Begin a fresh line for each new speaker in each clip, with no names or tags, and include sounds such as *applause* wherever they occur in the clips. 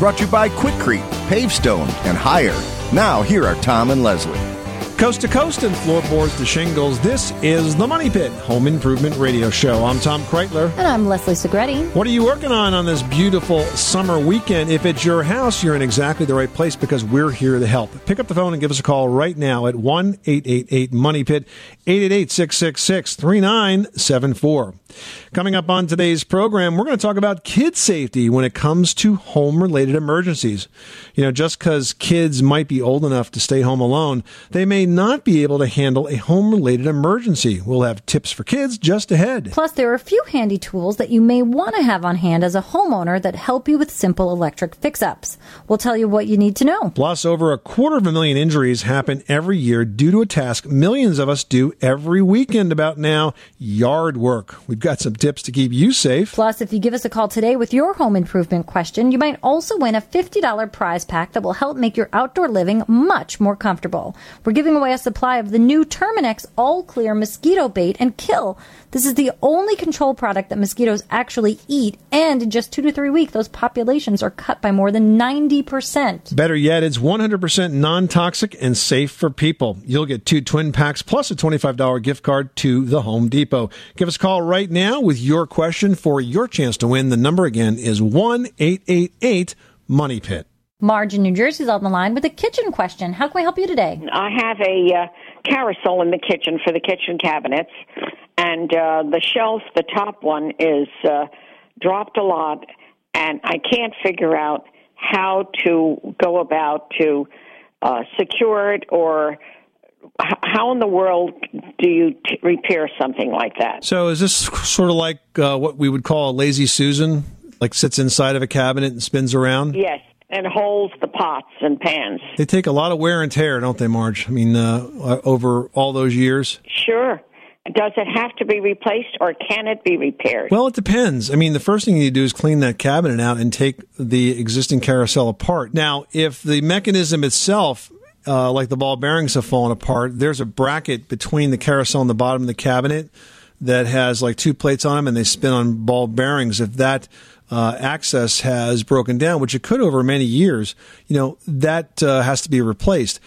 brought to you by Quikrete, Pavestone, and Higher. Now, here are Tom and Leslie.
Coast to coast and floorboards to shingles, this is the Money Pit Home Improvement Radio Show. I'm Tom Kraeutler.
And I'm Leslie Segrete.
What are you working on on this beautiful summer weekend? If it's your house, you're in exactly the right place because we're here to help. Pick up the phone and give us a call right now at 1 888 Money Pit, 888 666 3974. Coming up on today's program, we're going to talk about kid safety when it comes to home related emergencies. You know, just because kids might be old enough to stay home alone, they may not be able to handle a home related emergency. We'll have tips for kids just ahead.
Plus, there are a few handy tools that you may want to have on hand as a homeowner that help you with simple electric fix ups. We'll tell you what you need to know.
Plus, over a quarter of a million injuries happen every year due to a task millions of us do every weekend about now yard work. We've got some tips to keep you safe.
Plus, if you give us a call today with your home improvement question, you might also win a $50 prize pack that will help make your outdoor living much more comfortable. We're giving away a supply of the new Terminix All Clear Mosquito Bait and Kill. This is the only control product that mosquitoes actually eat, and in just two to three weeks, those populations are cut by more than 90%.
Better yet, it's 100% non toxic and safe for people. You'll get two twin packs plus a $25 gift card to the Home Depot. Give us a call right now with your question for your chance to win. The number again is 1 888 Money Pit.
Marge in New Jersey's on the line with a kitchen question. How can we help you today?
I have a uh, carousel in the kitchen for the kitchen cabinets, and uh, the shelf, the top one, is uh, dropped a lot, and I can't figure out how to go about to uh, secure it or how in the world do you t- repair something like that?
So, is this sort of like uh, what we would call a lazy Susan? Like sits inside of a cabinet and spins around?
Yes, and holds the pots and pans.
They take a lot of wear and tear, don't they, Marge? I mean, uh, over all those years.
Sure. Does it have to be replaced or can it be repaired?
Well, it depends. I mean, the first thing you do is clean that cabinet out and take the existing carousel apart. Now, if the mechanism itself, uh, like the ball bearings have fallen apart, there's a bracket between the carousel and the bottom of the cabinet that has like two plates on them and they spin on ball bearings. If that uh, access has broken down, which it could over many years, you know, that uh, has to be replaced.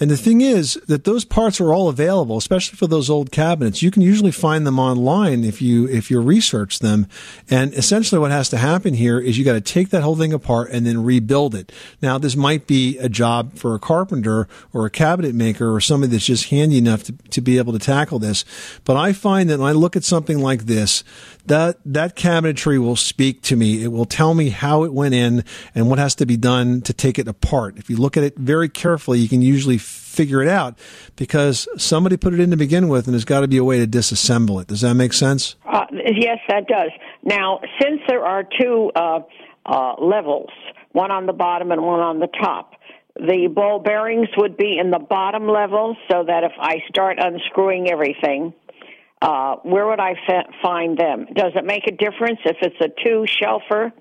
And the thing is that those parts are all available, especially for those old cabinets. You can usually find them online if you if you research them. And essentially, what has to happen here is you got to take that whole thing apart and then rebuild it. Now, this might be a job for a carpenter or a cabinet maker or somebody that's just handy enough to, to be able to tackle this. But I find that when I look at something like this, that that cabinetry will speak to me. It will tell me how it went in and what has to be done to take it apart. If you look at it very carefully, you can usually figure it out because somebody put it in to begin with and there's got to be a way to disassemble it. Does that make sense?
Uh, yes, that does. Now, since there are two uh, uh, levels, one on the bottom and one on the top, the ball bearings would be in the bottom level so that if I start unscrewing everything, uh, where would I fa- find them? Does it make a difference if it's a two shelfer?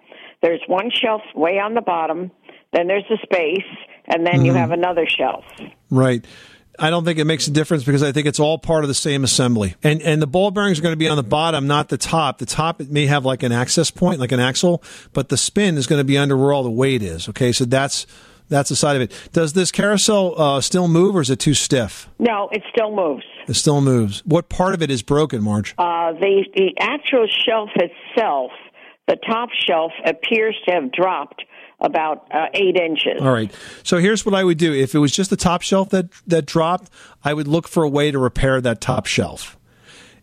There's one shelf way on the bottom, then there's a space, and then you have another shelf.
Right. I don't think it makes a difference because I think it's all part of the same assembly. And and the ball bearings are going to be on the bottom, not the top. The top it may have like an access point, like an axle, but the spin is going to be under where all the weight is. Okay, so that's that's the side of it. Does this carousel uh, still move, or is it too stiff?
No, it still moves.
It still moves. What part of it is broken, Marge?
Uh, the the actual shelf itself, the top shelf appears to have dropped about uh, eight inches.
All right. So here's what I would do. If it was just the top shelf that that dropped, I would look for a way to repair that top shelf.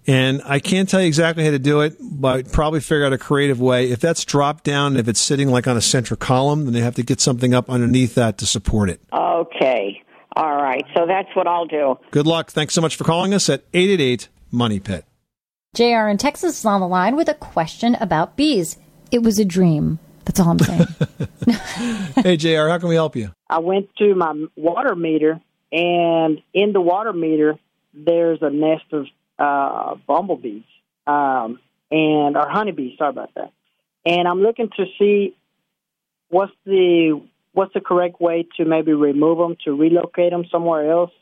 And I can't tell you exactly how to do it, but I'd probably figure out a creative way. If that's dropped down, if it's sitting like on a center column, then they have to get something up underneath that to support it.
Okay. All right. So that's what I'll do.
Good luck. Thanks so much for calling us at 888 Money Pit.
JR in Texas is on the line with a question about bees. It was a dream. That's all I'm saying. *laughs*
hey, JR, how can we help you?
I went to my water meter, and in the water meter, there's a nest of uh, bumblebees um, and or honeybees. Sorry about that. And I'm looking to see what's the what's the correct way to maybe remove them to relocate them somewhere else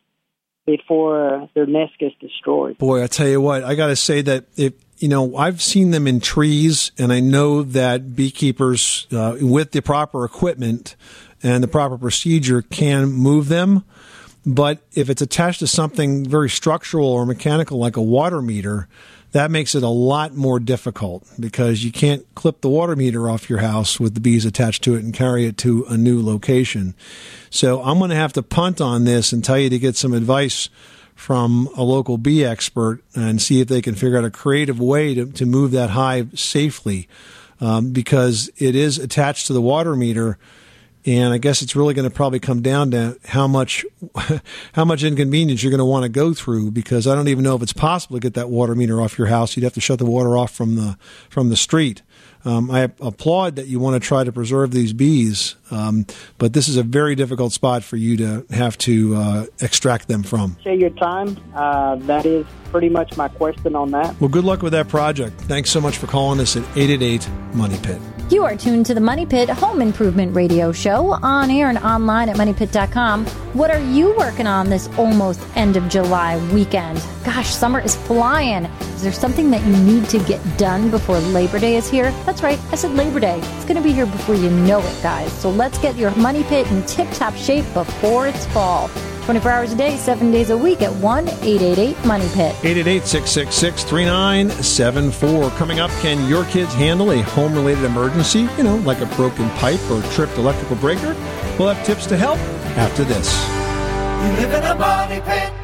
before their nest gets destroyed.
Boy, I tell you what, I got to say that if you know, I've seen them in trees, and I know that beekeepers, uh, with the proper equipment and the proper procedure, can move them. But if it's attached to something very structural or mechanical, like a water meter, that makes it a lot more difficult because you can't clip the water meter off your house with the bees attached to it and carry it to a new location. So I'm going to have to punt on this and tell you to get some advice from a local bee expert and see if they can figure out a creative way to, to move that hive safely um, because it is attached to the water meter and I guess it's really going to probably come down to how much *laughs* how much inconvenience you're going to want to go through because I don't even know if it's possible to get that water meter off your house. You'd have to shut the water off from the from the street. Um, I applaud that you want to try to preserve these bees, um, but this is a very difficult spot for you to have to uh, extract them from.
Appreciate your time. Uh, that is pretty much my question on that.
Well, good luck with that project. Thanks so much for calling us at 888 Money Pit.
You are tuned to the Money Pit Home Improvement Radio Show on air and online at moneypit.com. What are you working on this almost end of July weekend? Gosh, summer is flying. Is there something that you need to get done before Labor Day is here? That's right, I said Labor Day. It's going to be here before you know it, guys. So let's get your Money Pit in tip top shape before it's fall. 24 hours a day, seven days a week at 1 888 Money Pit.
888 666 3974. Coming up, can your kids handle a home related emergency? You know, like a broken pipe or tripped electrical breaker? We'll have tips to help after this.
You live in a money pit.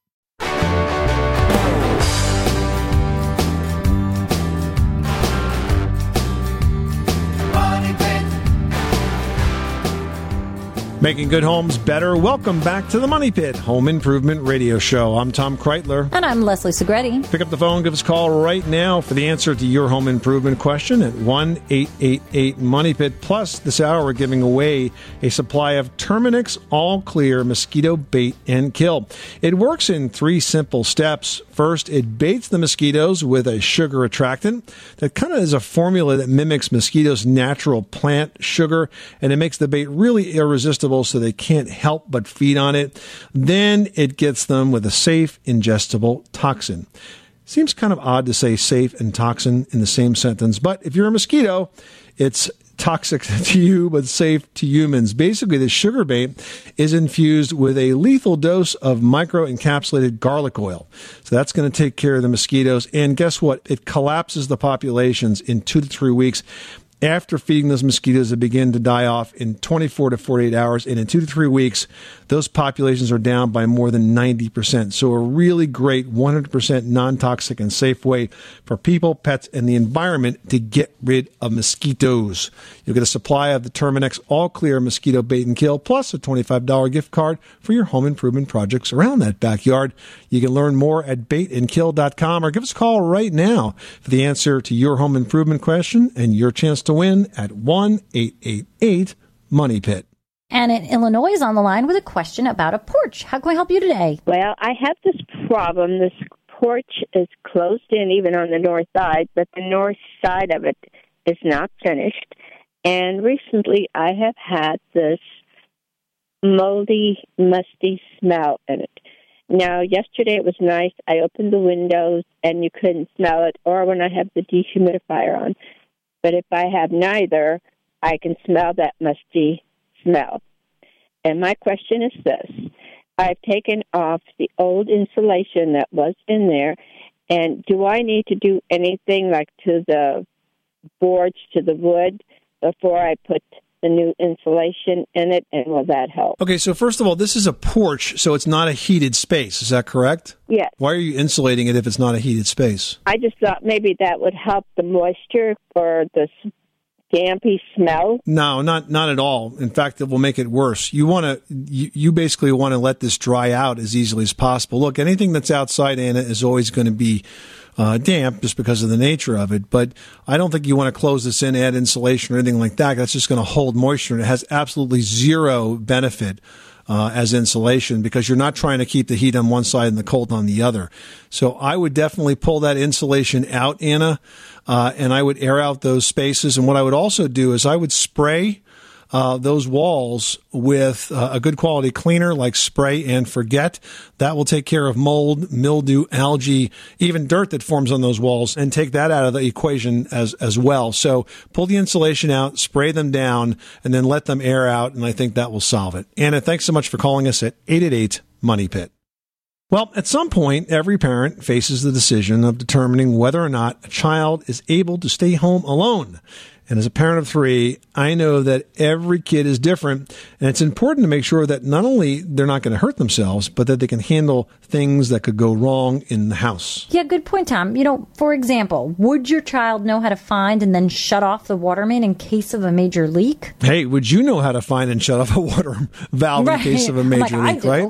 Making good homes better. Welcome back to the Money Pit Home Improvement Radio Show. I'm Tom Kraeutler.
And I'm Leslie Segrete.
Pick up the phone, give us a call right now for the answer to your home improvement question at 1 888 Money Pit. Plus, this hour we're giving away a supply of Terminix All Clear Mosquito Bait and Kill. It works in three simple steps. First, it baits the mosquitoes with a sugar attractant that kind of is a formula that mimics mosquitoes' natural plant sugar, and it makes the bait really irresistible so they can't help but feed on it. Then it gets them with a safe, ingestible toxin. Seems kind of odd to say safe and toxin in the same sentence, but if you're a mosquito, it's toxic *laughs* to you but safe to humans. Basically, the sugar bait is infused with a lethal dose of microencapsulated garlic oil. So that's going to take care of the mosquitoes. And guess what? It collapses the populations in two to three weeks. After feeding those mosquitoes, they begin to die off in 24 to 48 hours, and in two to three weeks, those populations are down by more than 90%. So, a really great 100% non toxic and safe way for people, pets, and the environment to get rid of mosquitoes. You'll get a supply of the Terminix All Clear Mosquito Bait and Kill, plus a $25 gift card for your home improvement projects around that backyard. You can learn more at baitandkill.com or give us a call right now for the answer to your home improvement question and your chance to win at 1 888 Money Pit.
Anna in Illinois is on the line with a question about a porch. How can I help you today?
Well, I have this problem. This porch is closed in even on the north side, but the north side of it is not finished. And recently I have had this moldy, musty smell in it. Now, yesterday it was nice. I opened the windows and you couldn't smell it, or when I have the dehumidifier on. But if I have neither, I can smell that musty smell. And my question is this I've taken off the old insulation that was in there, and do I need to do anything like to the boards, to the wood, before I put the new insulation in it, and will that help?
Okay, so first of all, this is a porch, so it's not a heated space. Is that correct?
Yes.
Why are you insulating it if it's not a heated space?
I just thought maybe that would help the moisture or the scampy smell.
No, not not at all. In fact, it will make it worse. You want to you, you basically want to let this dry out as easily as possible. Look, anything that's outside Anna is always going to be uh, damp just because of the nature of it. But I don't think you want to close this in, add insulation or anything like that. That's just going to hold moisture, and it has absolutely zero benefit. Uh, as insulation because you're not trying to keep the heat on one side and the cold on the other. So I would definitely pull that insulation out, Anna, uh, and I would air out those spaces. And what I would also do is I would spray uh, those walls with uh, a good quality cleaner like spray and forget. That will take care of mold, mildew, algae, even dirt that forms on those walls, and take that out of the equation as as well. So pull the insulation out, spray them down, and then let them air out, and I think that will solve it. Anna, thanks so much for calling us at eight eight eight Money Pit. Well, at some point, every parent faces the decision of determining whether or not a child is able to stay home alone. And as a parent of three, I know that every kid is different. And it's important to make sure that not only they're not going to hurt themselves, but that they can handle things that could go wrong in the house.
Yeah, good point, Tom. You know, for example, would your child know how to find and then shut off the water main in case of a major leak?
Hey, would you know how to find and shut off a water *laughs* valve
Right.
in case of a major
like,
leak, right?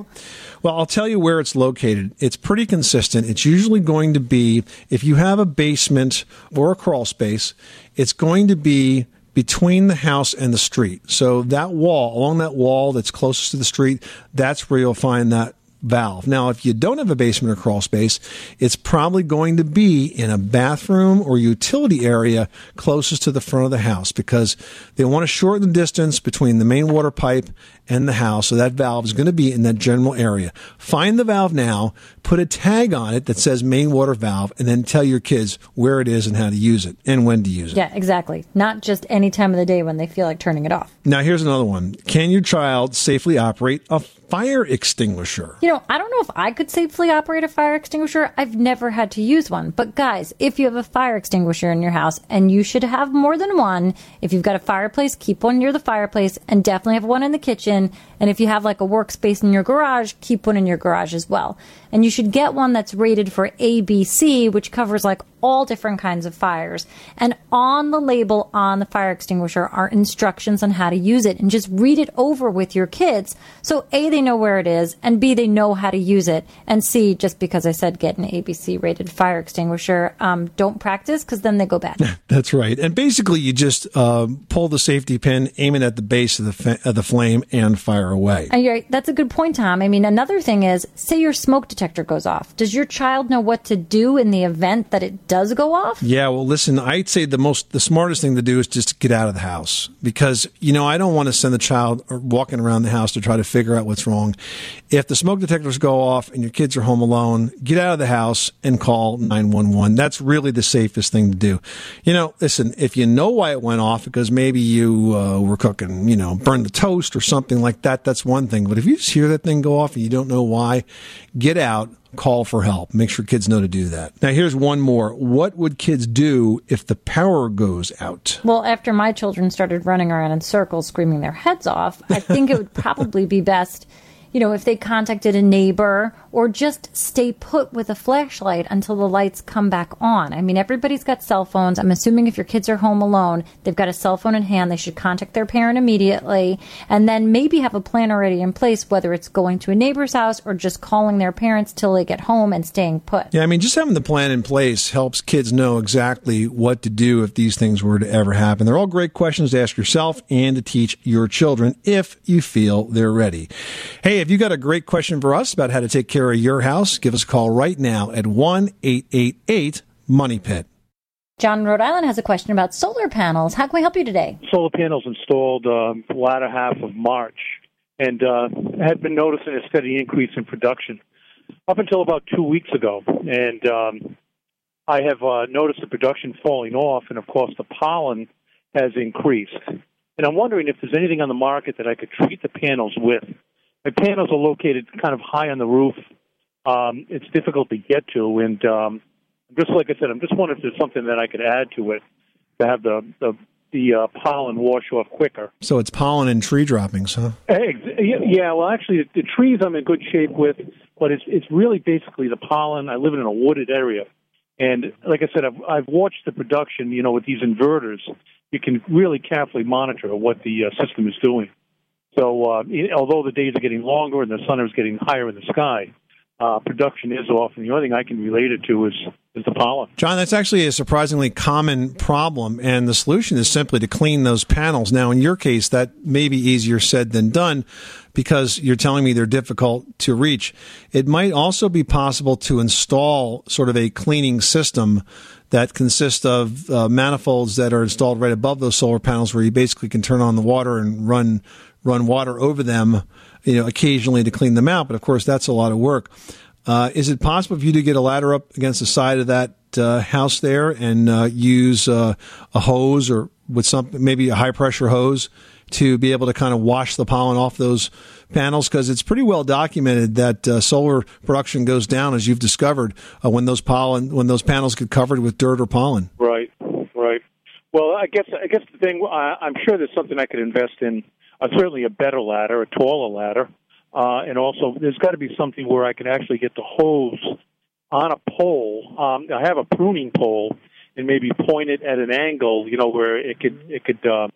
Well, I'll tell you where it's located. It's pretty consistent. It's usually going to be, if you have a basement or a crawl space, it's going to be between the house and the street. So that wall, along that wall that's closest to the street, that's where you'll find that valve. Now, if you don't have a basement or crawl space, it's probably going to be in a bathroom or utility area closest to the front of the house because they want to shorten the distance between the main water pipe and the house. So that valve is going to be in that general area. Find the valve now, put a tag on it that says main water valve, and then tell your kids where it is and how to use it and when to use it.
Yeah, exactly. Not just any time of the day when they feel like turning it off.
Now, here's another one. Can your child safely operate a fire extinguisher?
You know, I don't know if I could safely operate a fire extinguisher. I've never had to use one. But guys, if you have a fire extinguisher in your house, and you should have more than one, if you've got a fireplace, keep one near the fireplace, and definitely have one in the kitchen. And if you have like a workspace in your garage, keep one in your garage as well. And you should get one that's rated for ABC, which covers like all different kinds of fires. And on the label on the fire extinguisher are instructions on how to use it and just read it over with your kids. So A, they know where it is, and B, they know how to use it. And C, just because I said get an ABC rated fire extinguisher, um, don't practice because then they go bad. *laughs*
That's right. And basically, you just um, pull the safety pin, aim it at the base of the, fa- of the flame, and fire away.
And you're, that's a good point, Tom. I mean, another thing is, say your smoke detector goes off. Does your child know what to do in the event that it does go off?
Yeah, well, listen, I'd say the most, the smartest thing to do is just to get out of the house because, you know, I don't want to send the child walking around the house to try to figure out what's wrong. If the smoke detectors go off and your kids are home alone, get out of the house and call 911. That's really the safest thing to do. You know, listen, if you know why it went off because maybe you uh, were cooking, you know, burned the toast or something like that, that's one thing. But if you just hear that thing go off and you don't know why, get out. Out, call for help. Make sure kids know to do that. Now, here's one more. What would kids do if the power goes out?
Well, after my children started running around in circles screaming their heads off, I think it would *laughs* probably be best, you know, if they contacted a neighbor or just stay put with a flashlight until the lights come back on. I mean, everybody's got cell phones. I'm assuming if your kids are home alone, they've got a cell phone in hand. They should contact their parent immediately and then maybe have a plan already in place, whether it's going to a neighbor's house or just calling their parents till they get home and staying put.
Yeah, I mean, just having the plan in place helps kids know exactly what to do if these things were to ever happen. They're all great questions to ask yourself and to teach your children if you feel they're ready. Hey, if you've got a great question for us about how to take care of your house, give us a call right now at 1 888 Money Pit.
John Rhode Island has a question about solar panels. How can we help you today?
solar panels installed um, the latter half of March and uh, had been noticing a steady increase in production up until about two weeks ago. And um, I have uh, noticed the production falling off, and of course, the pollen has increased. And I'm wondering if there's anything on the market that I could treat the panels with. My panels are located kind of high on the roof. Um, it's difficult to get to, and um, just like I said, I'm just wondering if there's something that I could add to it to have the the, the uh, pollen wash off quicker.
So it's pollen and tree droppings, huh?
Ex- Yeah, well, actually, the trees I'm in good shape with, but it's it's really basically the pollen. I live in a wooded area, and like I said, I've I've watched the production. You know, with these inverters, you can really carefully monitor what the uh, system is doing. So, uh, although the days are getting longer and the sun is getting higher in the sky, uh, production is off, and the only thing I can relate it to is is the pollen.
John, that's actually a surprisingly common problem, and the solution is simply to clean those panels. Now, in your case, that may be easier said than done because you're telling me they're difficult to reach. It might also be possible to install sort of a cleaning system that consists of uh, manifolds that are installed right above those solar panels where you basically can turn on the water and run run water over them you know occasionally to clean them out but of course that's a lot of work uh, is it possible for you to get a ladder up against the side of that uh, house there and uh, use uh, a hose or with some maybe a high pressure hose to be able to kind of wash the pollen off those panels because it's pretty well documented that uh, solar production goes down as you've discovered uh, when those pollen when those panels get covered with dirt or pollen.
Right, right. Well, I guess I guess the thing I, I'm sure there's something I could invest in. Uh, certainly, a better ladder, a taller ladder, uh, and also there's got to be something where I can actually get the hose on a pole. Um, I have a pruning pole, and maybe point it at an angle, you know, where it could it could uh,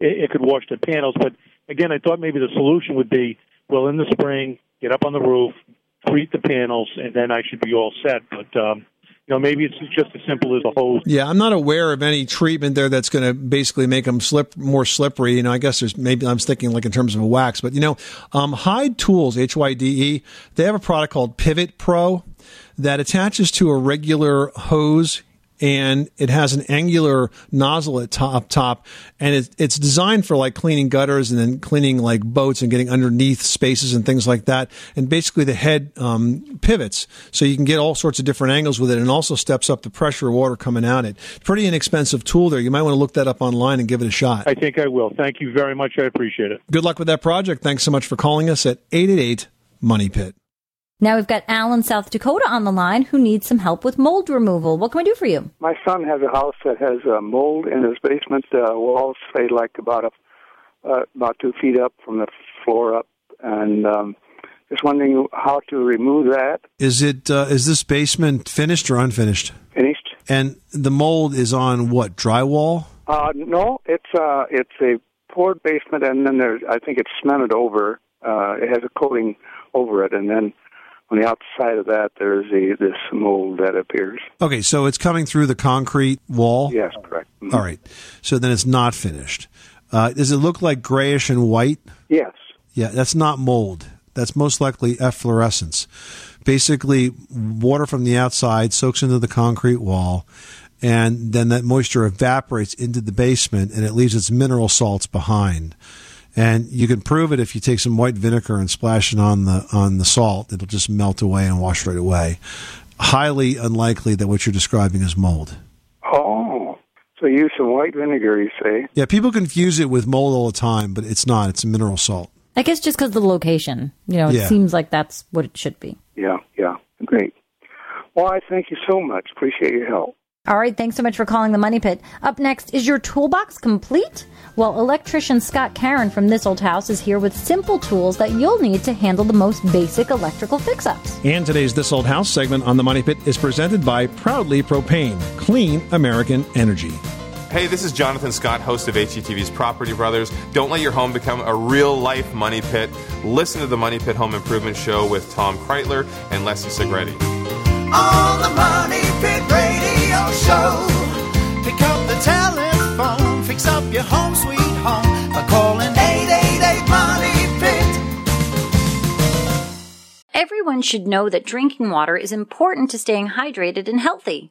it, it could wash the panels. But again, I thought maybe the solution would be well in the spring, get up on the roof, treat the panels, and then I should be all set. But um, you know, maybe it's just as simple as a hose.
Yeah, I'm not aware of any treatment there that's going to basically make them slip more slippery. You know, I guess there's maybe I'm thinking like in terms of a wax, but you know, um, Hyde Tools H Y D E they have a product called Pivot Pro that attaches to a regular hose. And it has an angular nozzle at top, top, and it, it's designed for like cleaning gutters and then cleaning like boats and getting underneath spaces and things like that. And basically, the head um, pivots, so you can get all sorts of different angles with it, and also steps up the pressure of water coming out it. Pretty inexpensive tool there. You might want to look that up online and give it a shot.
I think I will. Thank you very much. I appreciate it.
Good luck with that project. Thanks so much for calling us at 888 Money Pit.
Now we've got Al in South Dakota on the line who needs some help with mold removal. What can we do for you?
My son has a house that has uh, mold in his basement uh, walls, say like about a uh, about two feet up from the floor up, and um, just wondering how to remove that.
Is it uh, is this basement finished or unfinished?
Finished?
And the mold is on what drywall?
Uh, no, it's uh, it's a poured basement, and then there's I think it's cemented over. Uh, it has a coating over it, and then on the outside of that, there's a, this mold that appears.
Okay, so it's coming through the concrete wall.
Yes, correct. Mhm.
All right. So then it's not finished. Uh, does it look like grayish and white?
Yes.
Yeah, that's not mold. That's most likely efflorescence. Basically, water from the outside soaks into the concrete wall, and then that moisture evaporates into the basement, and it leaves its mineral salts behind. And you can prove it if you take some white vinegar and splash it on the on the salt; it'll just melt away and wash right away. Highly unlikely that what you're describing is mold.
Oh, so use some white vinegar, you say?
Yeah, people confuse it with mold all the time, but it's not. It's a mineral salt.
I guess just because the location. You know, it
Yeah.
seems like that's what it should be.
yeah, yeah. Great. Well, I thank you so much. Appreciate your help.
All right, thanks so much for calling the Money Pit. Up next, is your toolbox complete? Well, electrician Scott Caron from This Old House is here with simple tools that you'll need to handle the most basic electrical fix ups.
And today's This Old House segment on the Money Pit is presented by Proudly Propane, clean American energy.
Hey, this is Jonathan Scott, host of HGTV's Property Brothers. Don't let your home become a real life money pit. Listen to the Money Pit Home Improvement Show with Tom Kraeutler and Leslie Segrete.
On the Money Pit Radio Show. Pick up the telephone, fix up your home sweet home by calling 888 Money Pit.
Everyone should know that drinking water is important to staying hydrated and healthy.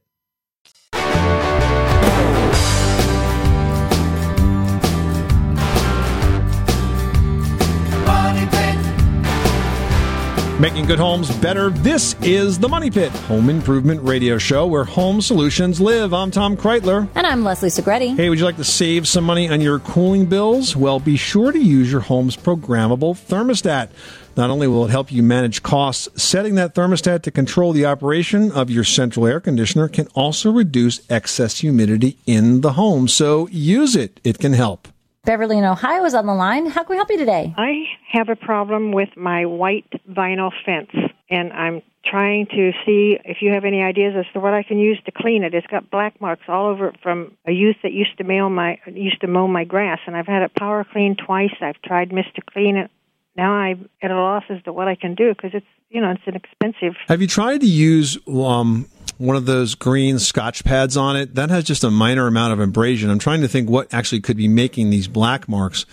Making good homes better. This is the Money Pit Home Improvement Radio Show where home solutions live. I'm Tom Kraeutler.
And I'm Leslie Segrete.
Hey, would you like to save some money on your cooling bills? Well, be sure to use your home's programmable thermostat. Not only will it help you manage costs, setting that thermostat to control the operation of your central air conditioner can also reduce excess humidity in the home. So use it. It can help.
Beverly in Ohio is on the line. How can we help you today?
I have a problem with my white vinyl fence, and I'm trying to see if you have any ideas as to what I can use to clean it. It's got black marks all over it from a youth that used to mow my used to mow my grass, and I've had it power cleaned twice. I've tried Mister Clean it. Now I'm at a loss as to what I can do because it's you know it's an expensive.
Have you tried to use um, one of those green scotch pads on it? That has just a minor amount of abrasion. I'm trying to think what actually could be making these black marks.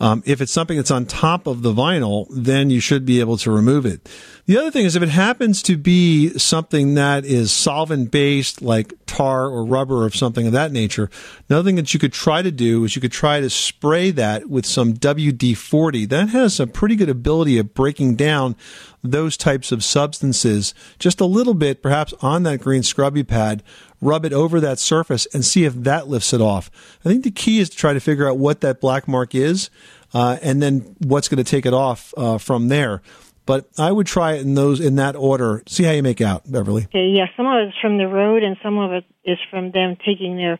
Um, if it's something that's on top of the vinyl, then you should be able to remove it. The other thing is if it happens to be something that is solvent based, like tar or rubber or something of that nature, another thing that you could try to do is you could try to spray that with some WD 40. That has a pretty good ability of breaking down those types of substances just a little bit, perhaps on that green scrubby pad, rub it over that surface and see if that lifts it off. I think the key is to try to figure out what that black mark is uh, and then what's going to take it off uh, from there. But I would try it in those in that order. See how you make out, Beverly.
Okay, yeah, some of it's from the road, and some of it is from them taking their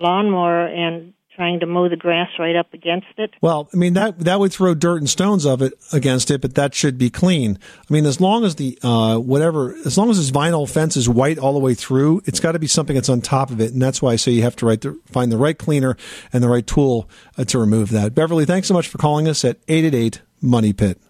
lawnmower and trying to mow the grass right up against it.
Well, I mean that that would throw dirt and stones of it against it, but that should be clean. I mean, as long as the uh, whatever, as long as this vinyl fence is white all the way through, it's got to be something that's on top of it, and that's why I say you have to right to find the right cleaner and the right tool uh, to remove that. Beverly, thanks so much for calling us at eight eight eight Money Pit.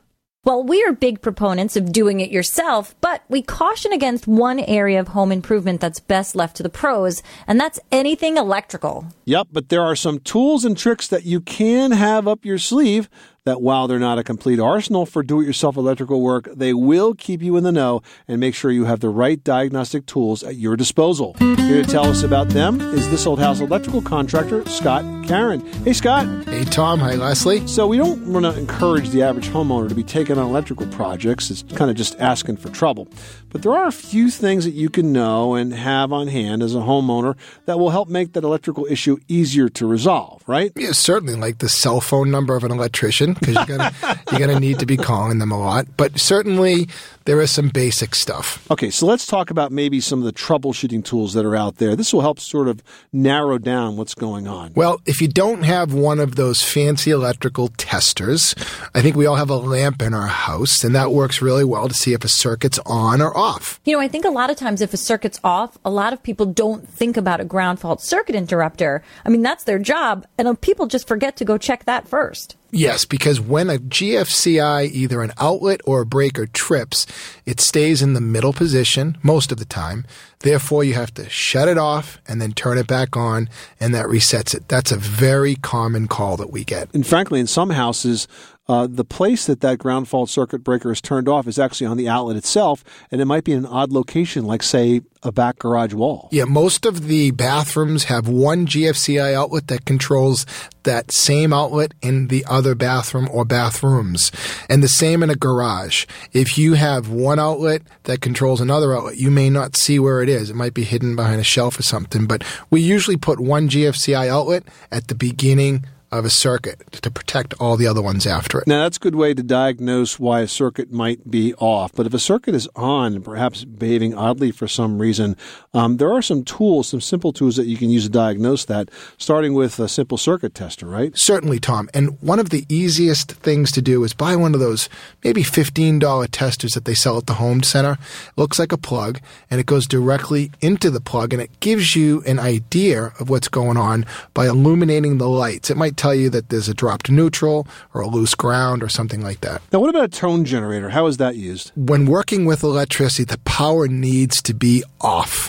Well, we are big proponents of doing it yourself, but we caution against one area of home improvement that's best left to the pros, and that's anything electrical.
Yep, but there are some tools and tricks that you can have up your sleeve that while they're not a complete arsenal for do it yourself electrical work, they will keep you in the know and make sure you have the right diagnostic tools at your disposal. Here to tell us about them is this old house electrical contractor, Scott Caron. Hey, Scott.
Hey, Tom. Hi, Leslie.
So, we don't want to encourage the average homeowner to be taking on electrical projects. It's kind of just asking for trouble. But there are a few things that you can know and have on hand as a homeowner that will help make that electrical issue easier to resolve, right?
Yeah, certainly, like the cell phone number of an electrician, because you're gonna you're gonna need to be calling them a lot. But certainly, there is some basic stuff.
Okay, so let's talk about maybe some of the troubleshooting tools that are out there. This will help sort of narrow down what's going on.
Well, if you don't have one of those fancy electrical testers, I think we all have a lamp in our house, and that works really well to see if a circuit's on or off.
You know, I think a lot of times if a circuit's off, a lot of people don't think about a ground fault circuit interrupter. I mean, that's their job, and people just forget to go check that first.
Yes, because when a GFCI, either an outlet or a breaker trips, it stays in the middle position most of the time. Therefore, you have to shut it off and then turn it back on, and that resets it. That's a very common call that we get.
And frankly, in some houses, uh, the place that that ground fault circuit breaker is turned off is actually on the outlet itself, and it might be in an odd location, like, say, a back garage wall.
Yeah, most of the bathrooms have one GFCI outlet that controls that same outlet in the other bathroom or bathrooms. And the same in a garage. If you have one outlet that controls another outlet, you may not see where it is. It might be hidden behind a shelf or something, but we usually put one GFCI outlet at the beginning of a circuit to protect all the other ones after it.
Now, that's a good way to diagnose why a circuit might be off. But if a circuit is on and perhaps behaving oddly for some reason, um, there are some tools, some simple tools that you can use to diagnose that, starting with a simple circuit tester, right?
Certainly, Tom. And one of the easiest things to do is buy one of those maybe $15 testers that they sell at the home center. It looks like a plug and it goes directly into the plug and it gives you an idea of what's going on by illuminating the lights. It might tell you that there's a dropped neutral or a loose ground or something like that.
Now, what about a tone generator? How is that used?
When working with electricity, the power needs to be off.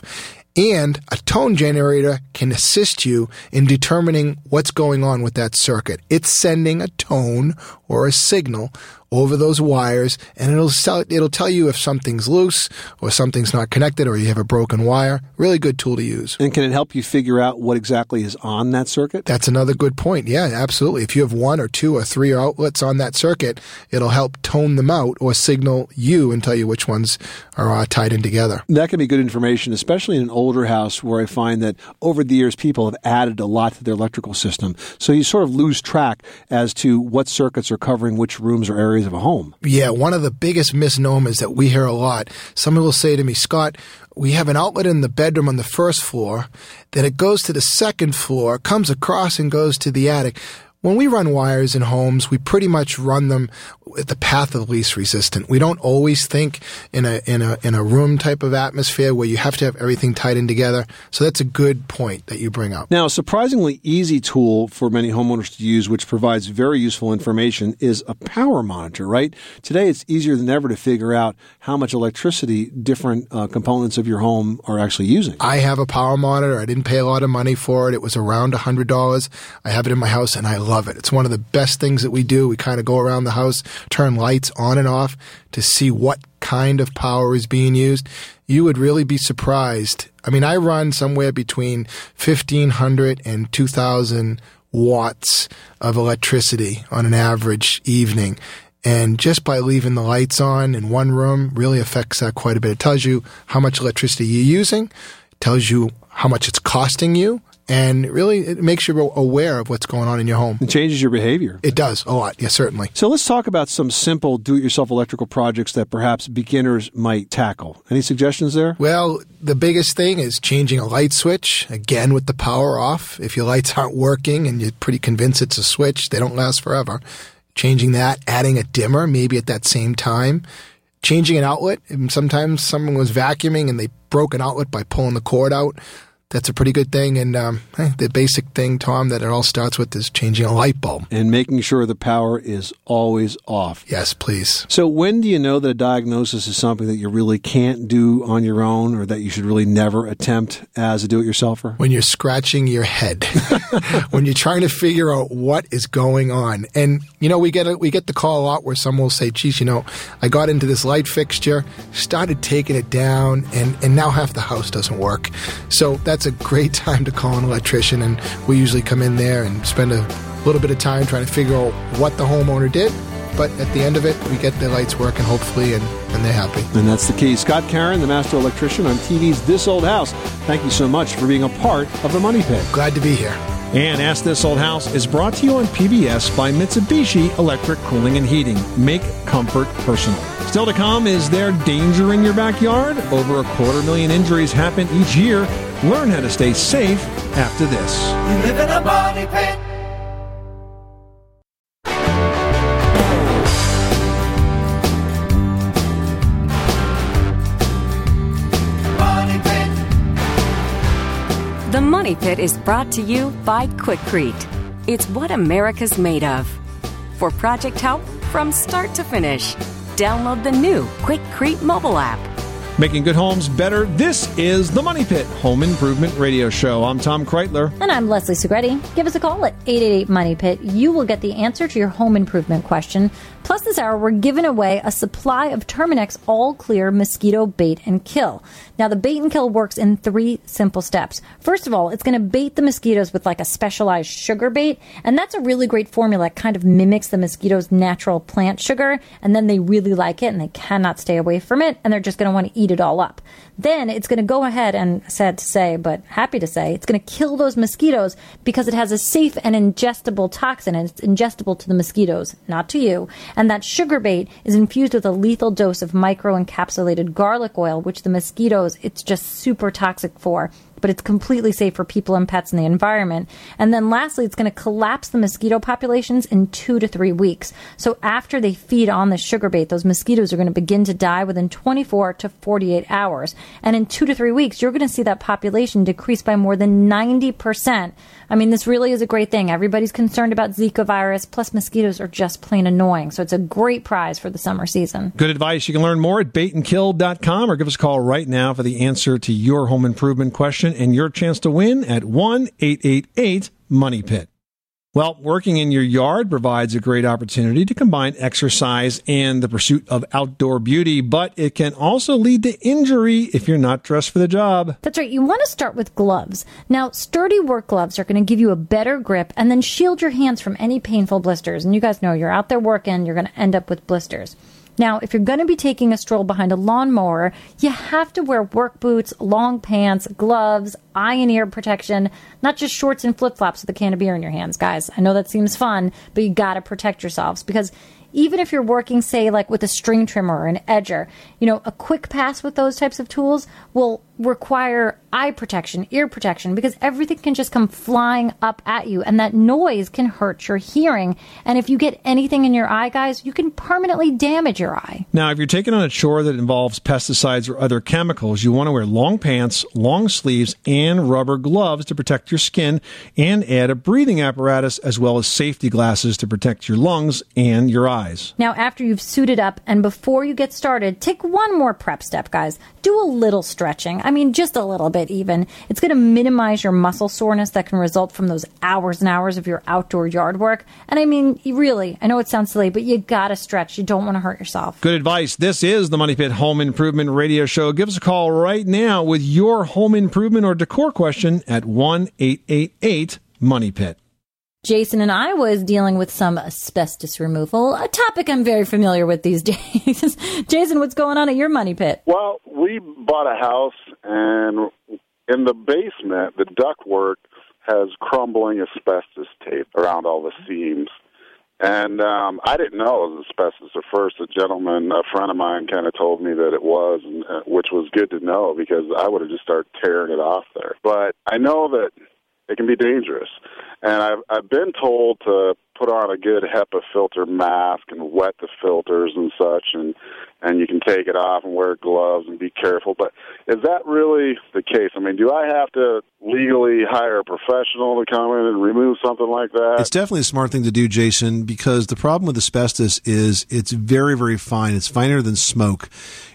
And a tone generator can assist you in determining what's going on with that circuit. It's sending a tone or a signal over those wires and it'll tell, it'll tell you if something's loose or something's not connected or you have a broken wire. Really good tool to use.
And can it help you figure out what exactly is on that circuit?
That's another good point. Yeah, absolutely. If you have one or two or three outlets on that circuit, it'll help tone them out or signal you and tell you which ones are uh, tied in together.
That can be good information, especially in an older house where I find that over the years people have added a lot to their electrical system. So you sort of lose track as to what circuits are covering which rooms or areas of a home.
Yeah, one of the biggest misnomers that we hear a lot. Someone will say to me, Scott, we have an outlet in the bedroom on the first floor, then it goes to the second floor, comes across and goes to the attic. When we run wires in homes, we pretty much run them the path of least resistant. We don't always think in a in a in a room type of atmosphere where you have to have everything tied in together. So that's a good point that you bring up.
Now, a surprisingly easy tool for many homeowners to use, which provides very useful information, is a power monitor. Right today, it's easier than ever to figure out how much electricity different uh, components of your home are actually using.
I have a power monitor. I didn't pay a lot of money for it. It was around a hundred dollars. I have it in my house, and I love it. It's one of the best things that we do. We kind of go around the house, turn lights on and off to see what kind of power is being used. You would really be surprised. I mean, I run somewhere between 1500 and 2000 watts of electricity on an average evening. And just by leaving the lights on in one room really affects that quite a bit. It tells you how much electricity you're using, tells you how much it's costing you, and really it makes you aware of what's going on in your home.
It changes your behavior.
It does a lot, yes, certainly.
So let's talk about some simple do-it-yourself electrical projects that perhaps beginners might tackle. Any suggestions there?
Well, the biggest thing is changing a light switch, again with the power off. If your lights aren't working and you're pretty convinced it's a switch, they don't last forever. Changing that, adding a dimmer maybe at that same time. Changing an outlet. And Sometimes someone was vacuuming and they broke an outlet by pulling the cord out that's a pretty good thing. And um, the basic thing, Tom, that it all starts with is changing a light bulb.
And making sure the power is always off.
Yes, please.
So, when do you know that a diagnosis is something that you really can't do on your own or that you should really never attempt as a do it yourselfer?
When you're scratching your head, *laughs* when you're trying to figure out what is going on. And, you know, we get, a, we get the call a lot where someone will say, geez, you know, I got into this light fixture, started taking it down, and, and now half the house doesn't work. So, that's a great time to call an electrician. And we usually come in there and spend a little bit of time trying to figure out what the homeowner did. But at the end of it, we get the lights working, hopefully, and, and they're happy.
And that's the key. Scott Caron, the master electrician on TV's This Old House. Thank you so much for being a part of the Money Pit.
Glad to be here.
And Ask This Old House is brought to you on PBS by Mitsubishi Electric Cooling and Heating. Make comfort personal. Still to come, is there danger in your backyard? Over a quarter million injuries happen each year. Learn how to stay safe after this.
You live in a money pit. Money Pit
is brought to you by Quikrete. It's what America's made of. For project help from start to finish, download the new Quikrete mobile app.
Making good homes better. This is the Money Pit Home Improvement Radio Show. I'm Tom Kraeutler.
And I'm Leslie Segrete. Give us a call at 888 Money Pit. You will get the answer to your home improvement question. Plus, this hour, we're giving away a supply of Terminix All Clear Mosquito Bait and Kill. Now, the bait and kill works in three simple steps. First of all, it's going to bait the mosquitoes with like a specialized sugar bait, and that's a really great formula. It kind of mimics the mosquito's natural plant sugar, and then they really like it and they cannot stay away from it, and they're just going to want to eat it all up. Then it's going to go ahead and, sad to say, but happy to say, it's going to kill those mosquitoes because it has a safe and ingestible toxin, and it's ingestible to the mosquitoes, not to you. And that sugar bait is infused with a lethal dose of micro encapsulated garlic oil, which the mosquitoes, it's just super toxic for but it's completely safe for people and pets in the environment. And then lastly, it's going to collapse the mosquito populations in two to three weeks. So after they feed on the sugar bait, those mosquitoes are going to begin to die within 24 to 48 hours. And in two to three weeks, you're going to see that population decrease by more than 90%. I mean, this really is a great thing. Everybody's concerned about Zika virus, plus mosquitoes are just plain annoying. So it's a great prize for the summer season.
Good advice. You can learn more at baitandkill.com or give us a call right now for the answer to your home improvement question and your chance to win at 1 888 Money Pit. Well, working in your yard provides a great opportunity to combine exercise and the pursuit of outdoor beauty, but it can also lead to injury if you're not dressed for the job.
That's right. You want to start with gloves. Now, sturdy work gloves are going to give you a better grip and then shield your hands from any painful blisters. And you guys know you're out there working, you're going to end up with blisters. Now, if you're going to be taking a stroll behind a lawnmower, you have to wear work boots, long pants, gloves, eye and ear protection, not just shorts and flip flops with a can of beer in your hands, guys. I know that seems fun, but you got to protect yourselves because even if you're working, say, like with a string trimmer or an edger, you know, a quick pass with those types of tools will require eye protection, ear protection, because everything can just come flying up at you, and that noise can hurt your hearing. And if you get anything in your eye, guys, you can permanently damage your eye.
Now, if you're taking on a chore that involves pesticides or other chemicals, you want to wear long pants, long sleeves, and rubber gloves to protect your skin, and add a breathing apparatus as well as safety glasses to protect your lungs and your eyes.
Now, after you've suited up and before you get started, take one more prep step, guys. Do a little stretching. I mean, just a little bit even. It's going to minimize your muscle soreness that can result from those hours and hours of your outdoor yard work. And I mean, really, I know it sounds silly, but you got to stretch. You don't want to hurt yourself.
Good advice. This is the Money Pit Home Improvement Radio Show. Give us a call right now with your home improvement or decor question at 1 888 Money Pit.
Jason and I was dealing with some asbestos removal, a topic I'm very familiar with these *laughs* days. Jason, what's going on at your money pit?
Well, we bought a house, and in the basement, the ductwork has crumbling asbestos tape around all the seams. And um, I didn't know it was asbestos at first. A gentleman, a friend of mine, kind of told me that it was, uh, which was good to know because I would have just started tearing it off there. But I know that it can be dangerous. And I've I've been told to put on a good HEPA filter mask and wet the filters and such, and and you can take it off and wear gloves and be careful. But is that really the case? I mean, do I have to legally hire a professional to come in and remove something like that?
It's definitely a smart thing to do, Jason, because the problem with asbestos is it's very, very fine. It's finer than smoke.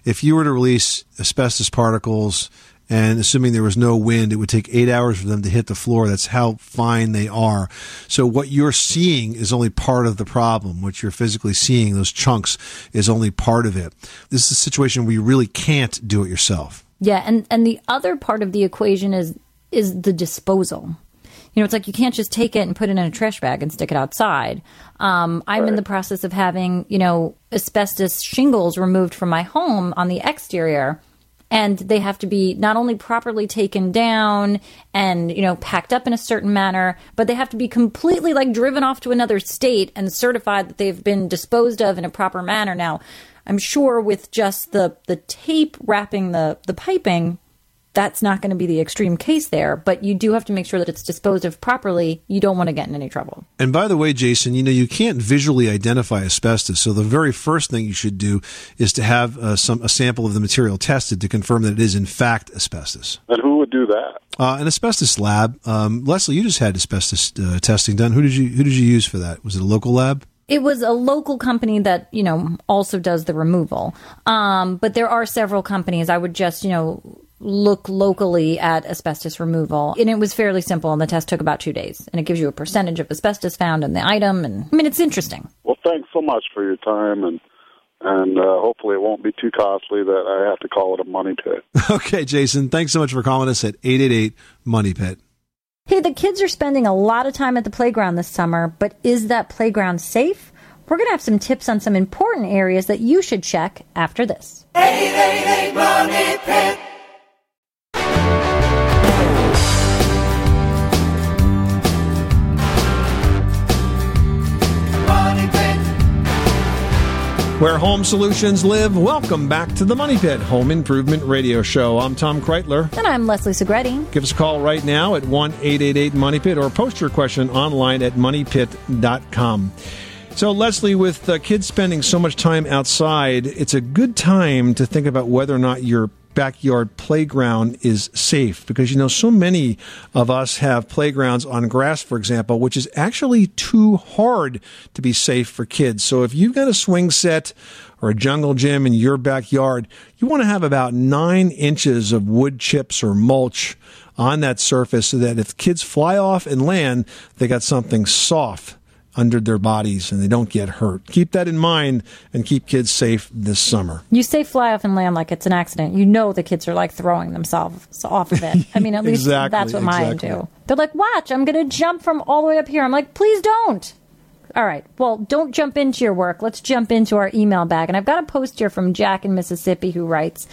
If you were to release asbestos particles, and assuming there was no wind, it would take eight hours for them to hit the floor. That's how fine they are. So what you're seeing is only part of the problem. What you're physically seeing, those chunks, is only part of it. This is a situation where you really can't do it yourself.
Yeah, and and the other part of the equation is is the disposal. You know, it's like you can't just take it and put it in a trash bag and stick it outside. Um, I'm in the process of having, you know, asbestos shingles removed from my home on the exterior. And they have to be not only properly taken down and, you know, packed up in a certain manner, but they have to be completely like driven off to another state and certified that they've been disposed of in a proper manner. Now, I'm sure with just the, the tape wrapping the, the piping, that's not going to be the extreme case there, but you do have to make sure that it's disposed of properly. You don't want to get in any trouble.
And by the way, Jason, you know, you can't visually identify asbestos. So the very first thing you should do is to have uh, some a sample of the material tested to confirm that it is in fact asbestos.
And who would do that?
Uh, an asbestos lab. Um, Leslie, you just had asbestos uh, testing done. Who did you who did you use for that? Was it a local lab?
It was a local company that, you know, also does the removal. Um, but there are several companies. I would just, you know, look locally at asbestos removal. And it was fairly simple, and the test took about two days. And it gives you a percentage of asbestos found in the item. And I mean, it's interesting.
Well, thanks so much for your time, and and uh, hopefully it won't be too costly that I have to call it a money pit. *laughs*
okay, Jason, thanks so much for calling us at 888 Money Pit.
Hey, the kids are spending a lot of time at the playground this summer, but is that playground safe? We're going to have some tips on some important areas that you should check after this.
888 Money Pit.
Where home solutions live, welcome back to the Money Pit Home Improvement Radio Show. I'm Tom Kraeutler.
And I'm Leslie Segrete.
Give us a call right now at 1 888 Money Pit or post your question online at moneypit.com. So, Leslie, with uh, kids spending so much time outside, it's a good time to think about whether or not your backyard playground is safe. Because you know so many of us have playgrounds on grass for example which is actually too hard to be safe for kids. So if you've got a swing set or a jungle gym in your backyard you want to have about nine inches of wood chips or mulch on that surface so that if kids fly off and land they got something soft under their bodies and they don't get hurt. Keep that in mind and keep kids safe this summer.
You say fly off and land like it's an accident. You know the kids are like throwing themselves off of it. *laughs* I mean, at least
Exactly,
that's what mine
exactly.
do. They're like, watch, I'm going to jump from all the way up here. I'm like, please don't. All right. Well, don't jump into your work. Let's jump into our email bag. And I've got a post here from Jack in Mississippi who writes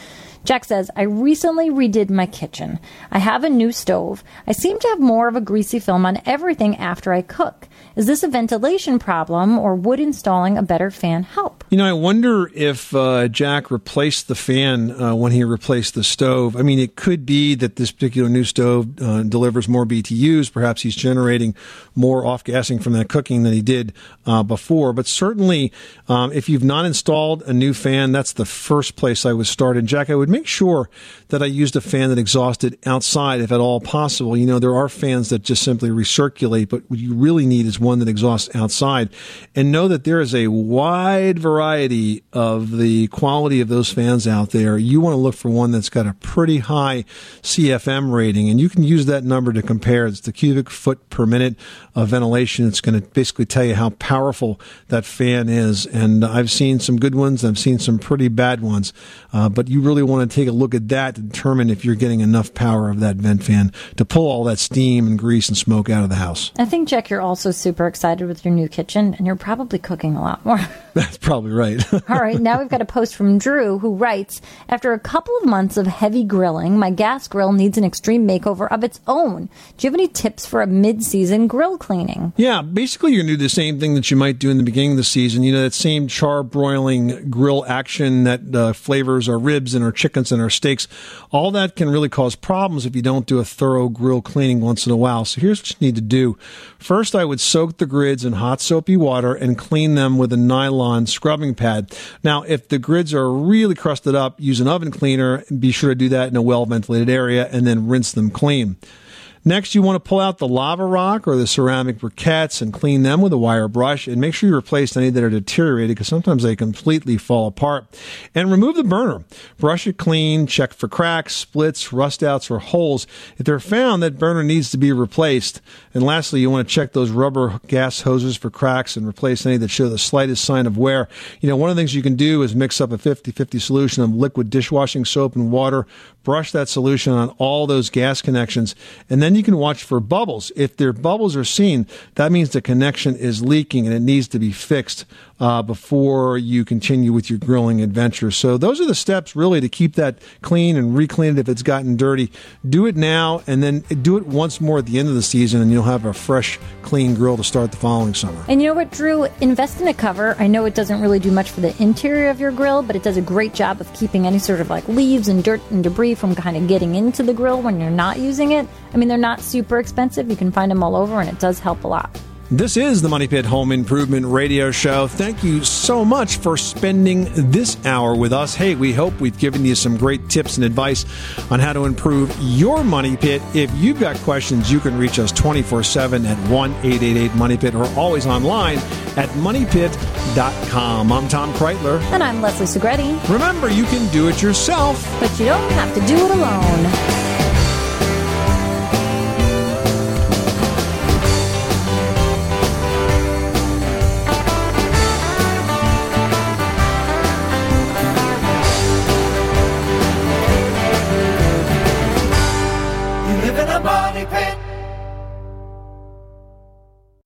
Jack says, I recently redid my kitchen. I have a new stove. I seem to have more of a greasy film on everything after I cook. Is this a ventilation problem or would installing a better fan help?
You know, I wonder if uh, Jack replaced the fan uh, when he replaced the stove. I mean, it could be that this particular new stove uh, delivers more BTUs. Perhaps he's generating more off gassing from that cooking than he did uh, before. But certainly, um, if you've not installed a new fan, that's the first place I would start. And Jack, I would make sure that I used a fan that exhausted outside if at all possible. You know, there are fans that just simply recirculate, but what you really need is one that exhausts outside. And know that there is a wide variety of the quality of those fans out there. You want to look for one that's got a pretty high CFM rating, and you can use that number to compare. It's the cubic foot per minute of ventilation. It's going to basically tell you how powerful that fan is. And I've seen some good ones, I've seen some pretty bad ones, uh, but you really want to take a look at that to determine if you're getting enough power of that vent fan to pull all that steam and grease and smoke out of the house.
I think, Jack, you're also super super excited with your new kitchen, and you're probably cooking a lot more. *laughs*
That's probably right. *laughs*
All right, now we've got a post from Drew who writes After a couple of months of heavy grilling, my gas grill needs an extreme makeover of its own. Do you have any tips for a mid season grill cleaning?
Yeah, basically you're going to do the same thing that you might do in the beginning of the season. You know, that same char broiling grill action that uh, flavors our ribs and our chickens and our steaks. All that can really cause problems if you don't do a thorough grill cleaning once in a while. So here's what you need to do. First, I would soak the grids in hot soapy water and clean them with a nylon scrubbing pad. Now, if the grids are really crusted up, use an oven cleaner. Be sure to do that in a well ventilated area and then rinse them clean. Next, you want to pull out the lava rock or the ceramic briquettes and clean them with a wire brush and make sure you replace any that are deteriorated because sometimes they completely fall apart. And remove the burner. Brush it clean, check for cracks, splits, rust outs, or holes. If they're found, that burner needs to be replaced. And lastly, you want to check those rubber gas hoses for cracks and replace any that show the slightest sign of wear. You know, one of the things you can do is mix up a 50-50 solution of liquid dishwashing soap and water, brush that solution on all those gas connections, and then you can watch for bubbles. If their bubbles are seen, that means the connection is leaking and it needs to be fixed uh, before you continue with your grilling adventure. So those are the steps really to keep that clean and re-clean it if it's gotten dirty. Do it now and then do it once more at the end of the season and you'll have a fresh, clean grill to start the following summer.
And you know what, Drew? Invest in a cover. I know it doesn't really do much for the interior of your grill, but it does a great job of keeping any sort of like leaves and dirt and debris from kind of getting into the grill when you're not using it. I mean, they're not super expensive. You can find them all over, and it does help a lot.
This is the Money Pit Home Improvement Radio Show. Thank you so much for spending this hour with us. Hey, we hope we've given you some great tips and advice on how to improve your Money Pit. If you've got questions, you can reach us 24 7 at 1 888 Money Pit or always online at moneypit.com. I'm Tom Kraeutler.
And I'm Leslie Segrete.
Remember, you can do it yourself,
but you don't have to do it alone.